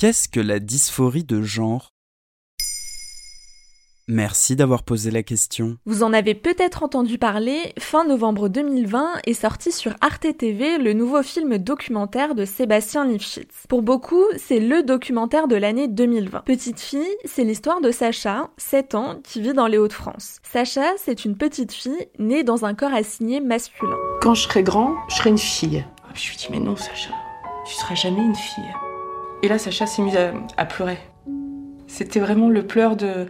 Qu'est-ce que la dysphorie de genre? Merci d'avoir posé la question. Vous en avez peut-être entendu parler, fin novembre 2020 est sorti sur Arte TV le nouveau film documentaire de Sébastien Lifshitz. Pour beaucoup, c'est le documentaire de l'année 2020. Petite fille, c'est l'histoire de Sacha, 7 ans, qui vit dans les Hauts-de-France. Sacha, c'est une petite fille née dans un corps assigné masculin. Quand je serai grand, je serai une fille. Je lui dis mais non Sacha, tu seras jamais une fille. Et là Sacha s'est mise à, pleurer. C'était vraiment le pleur de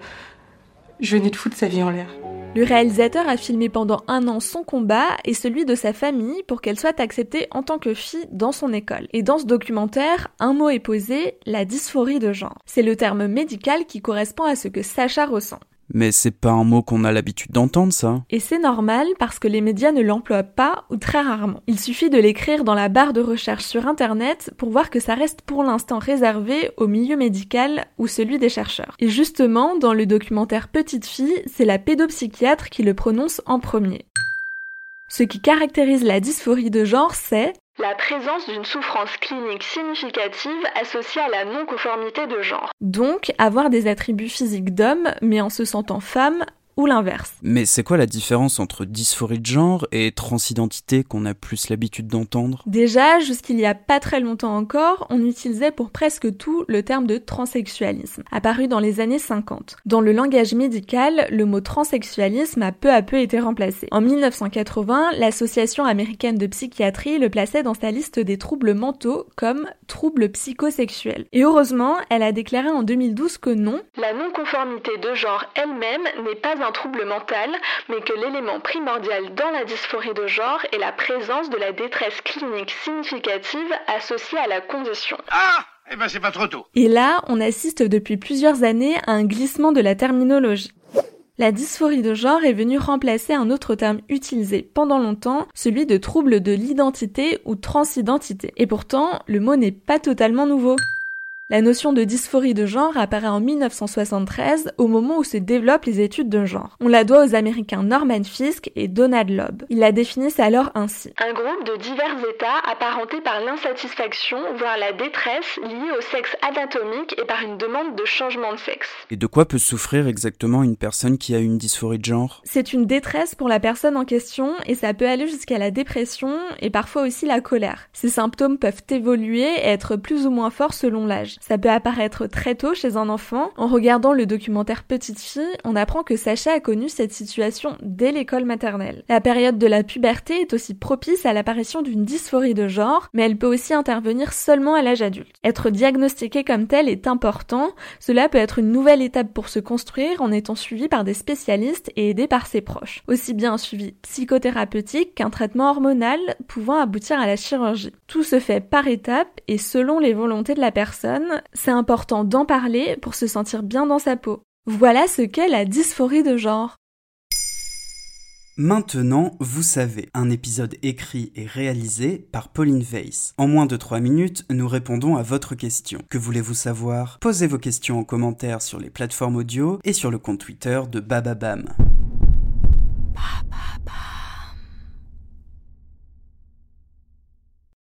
je venais de foutre sa vie en l'air. Le réalisateur a filmé pendant un an son combat et celui de sa famille pour qu'elle soit acceptée en tant que fille dans son école. Et dans ce documentaire, un mot est posé, la dysphorie de genre. C'est le terme médical qui correspond à ce que Sacha ressent. Mais c'est pas un mot qu'on a l'habitude d'entendre, ça. Et c'est normal parce que les médias ne l'emploient pas ou très rarement. Il suffit de l'écrire dans la barre de recherche sur Internet pour voir que ça reste pour l'instant réservé au milieu médical ou celui des chercheurs. Et justement, dans le documentaire Petite fille, c'est la pédopsychiatre qui le prononce en premier. Ce qui caractérise la dysphorie de genre, c'est la présence d'une souffrance clinique significative associée à la non-conformité de genre. Donc, avoir des attributs physiques d'homme, mais en se sentant femme, ou l'inverse. Mais c'est quoi la différence entre dysphorie de genre et transidentité qu'on a plus l'habitude d'entendre? Déjà, jusqu'il y a pas très longtemps encore, on utilisait pour presque tout le terme de transsexualisme, apparu dans les années 50. Dans le langage médical, le mot transsexualisme a peu à peu été remplacé. En 1980, l'Association américaine de psychiatrie le plaçait dans sa liste des troubles mentaux comme troubles psychosexuels. Et heureusement, elle a déclaré en 2012 que non, La non-conformité de genre elle-même n'est pas un trouble mental, mais que l'élément primordial dans la dysphorie de genre est la présence de la détresse clinique significative associée à la condition. Ah Eh ben c'est pas trop tôt. Et là, on assiste depuis plusieurs années à un glissement de la terminologie. La dysphorie de genre est venue remplacer un autre terme utilisé pendant longtemps, celui de trouble de l'identité ou transidentité. Et pourtant, le mot n'est pas totalement nouveau. La notion de dysphorie de genre apparaît en 1973 au moment où se développent les études de genre. On la doit aux américains Norman Fisk et Donald Loeb. Ils la définissent alors ainsi. Un groupe de divers états apparentés par l'insatisfaction, voire la détresse liée au sexe anatomique et par une demande de changement de sexe. Et de quoi peut souffrir exactement une personne qui a une dysphorie de genre? C'est une détresse pour la personne en question et ça peut aller jusqu'à la dépression et parfois aussi la colère. Ces symptômes peuvent évoluer et être plus ou moins forts selon l'âge. Ça peut apparaître très tôt chez un enfant. En regardant le documentaire Petite fille, on apprend que Sacha a connu cette situation dès l'école maternelle. La période de la puberté est aussi propice à l'apparition d'une dysphorie de genre, mais elle peut aussi intervenir seulement à l'âge adulte. Être diagnostiqué comme tel est important. Cela peut être une nouvelle étape pour se construire en étant suivi par des spécialistes et aidé par ses proches. Aussi bien un suivi psychothérapeutique qu'un traitement hormonal pouvant aboutir à la chirurgie. Tout se fait par étapes et selon les volontés de la personne, c'est important d'en parler pour se sentir bien dans sa peau. Voilà ce qu'est la dysphorie de genre. Maintenant, vous savez, un épisode écrit et réalisé par Pauline Weiss. En moins de 3 minutes, nous répondons à votre question. Que voulez-vous savoir? Posez vos questions en commentaire sur les plateformes audio et sur le compte Twitter de Bababam. Bababam.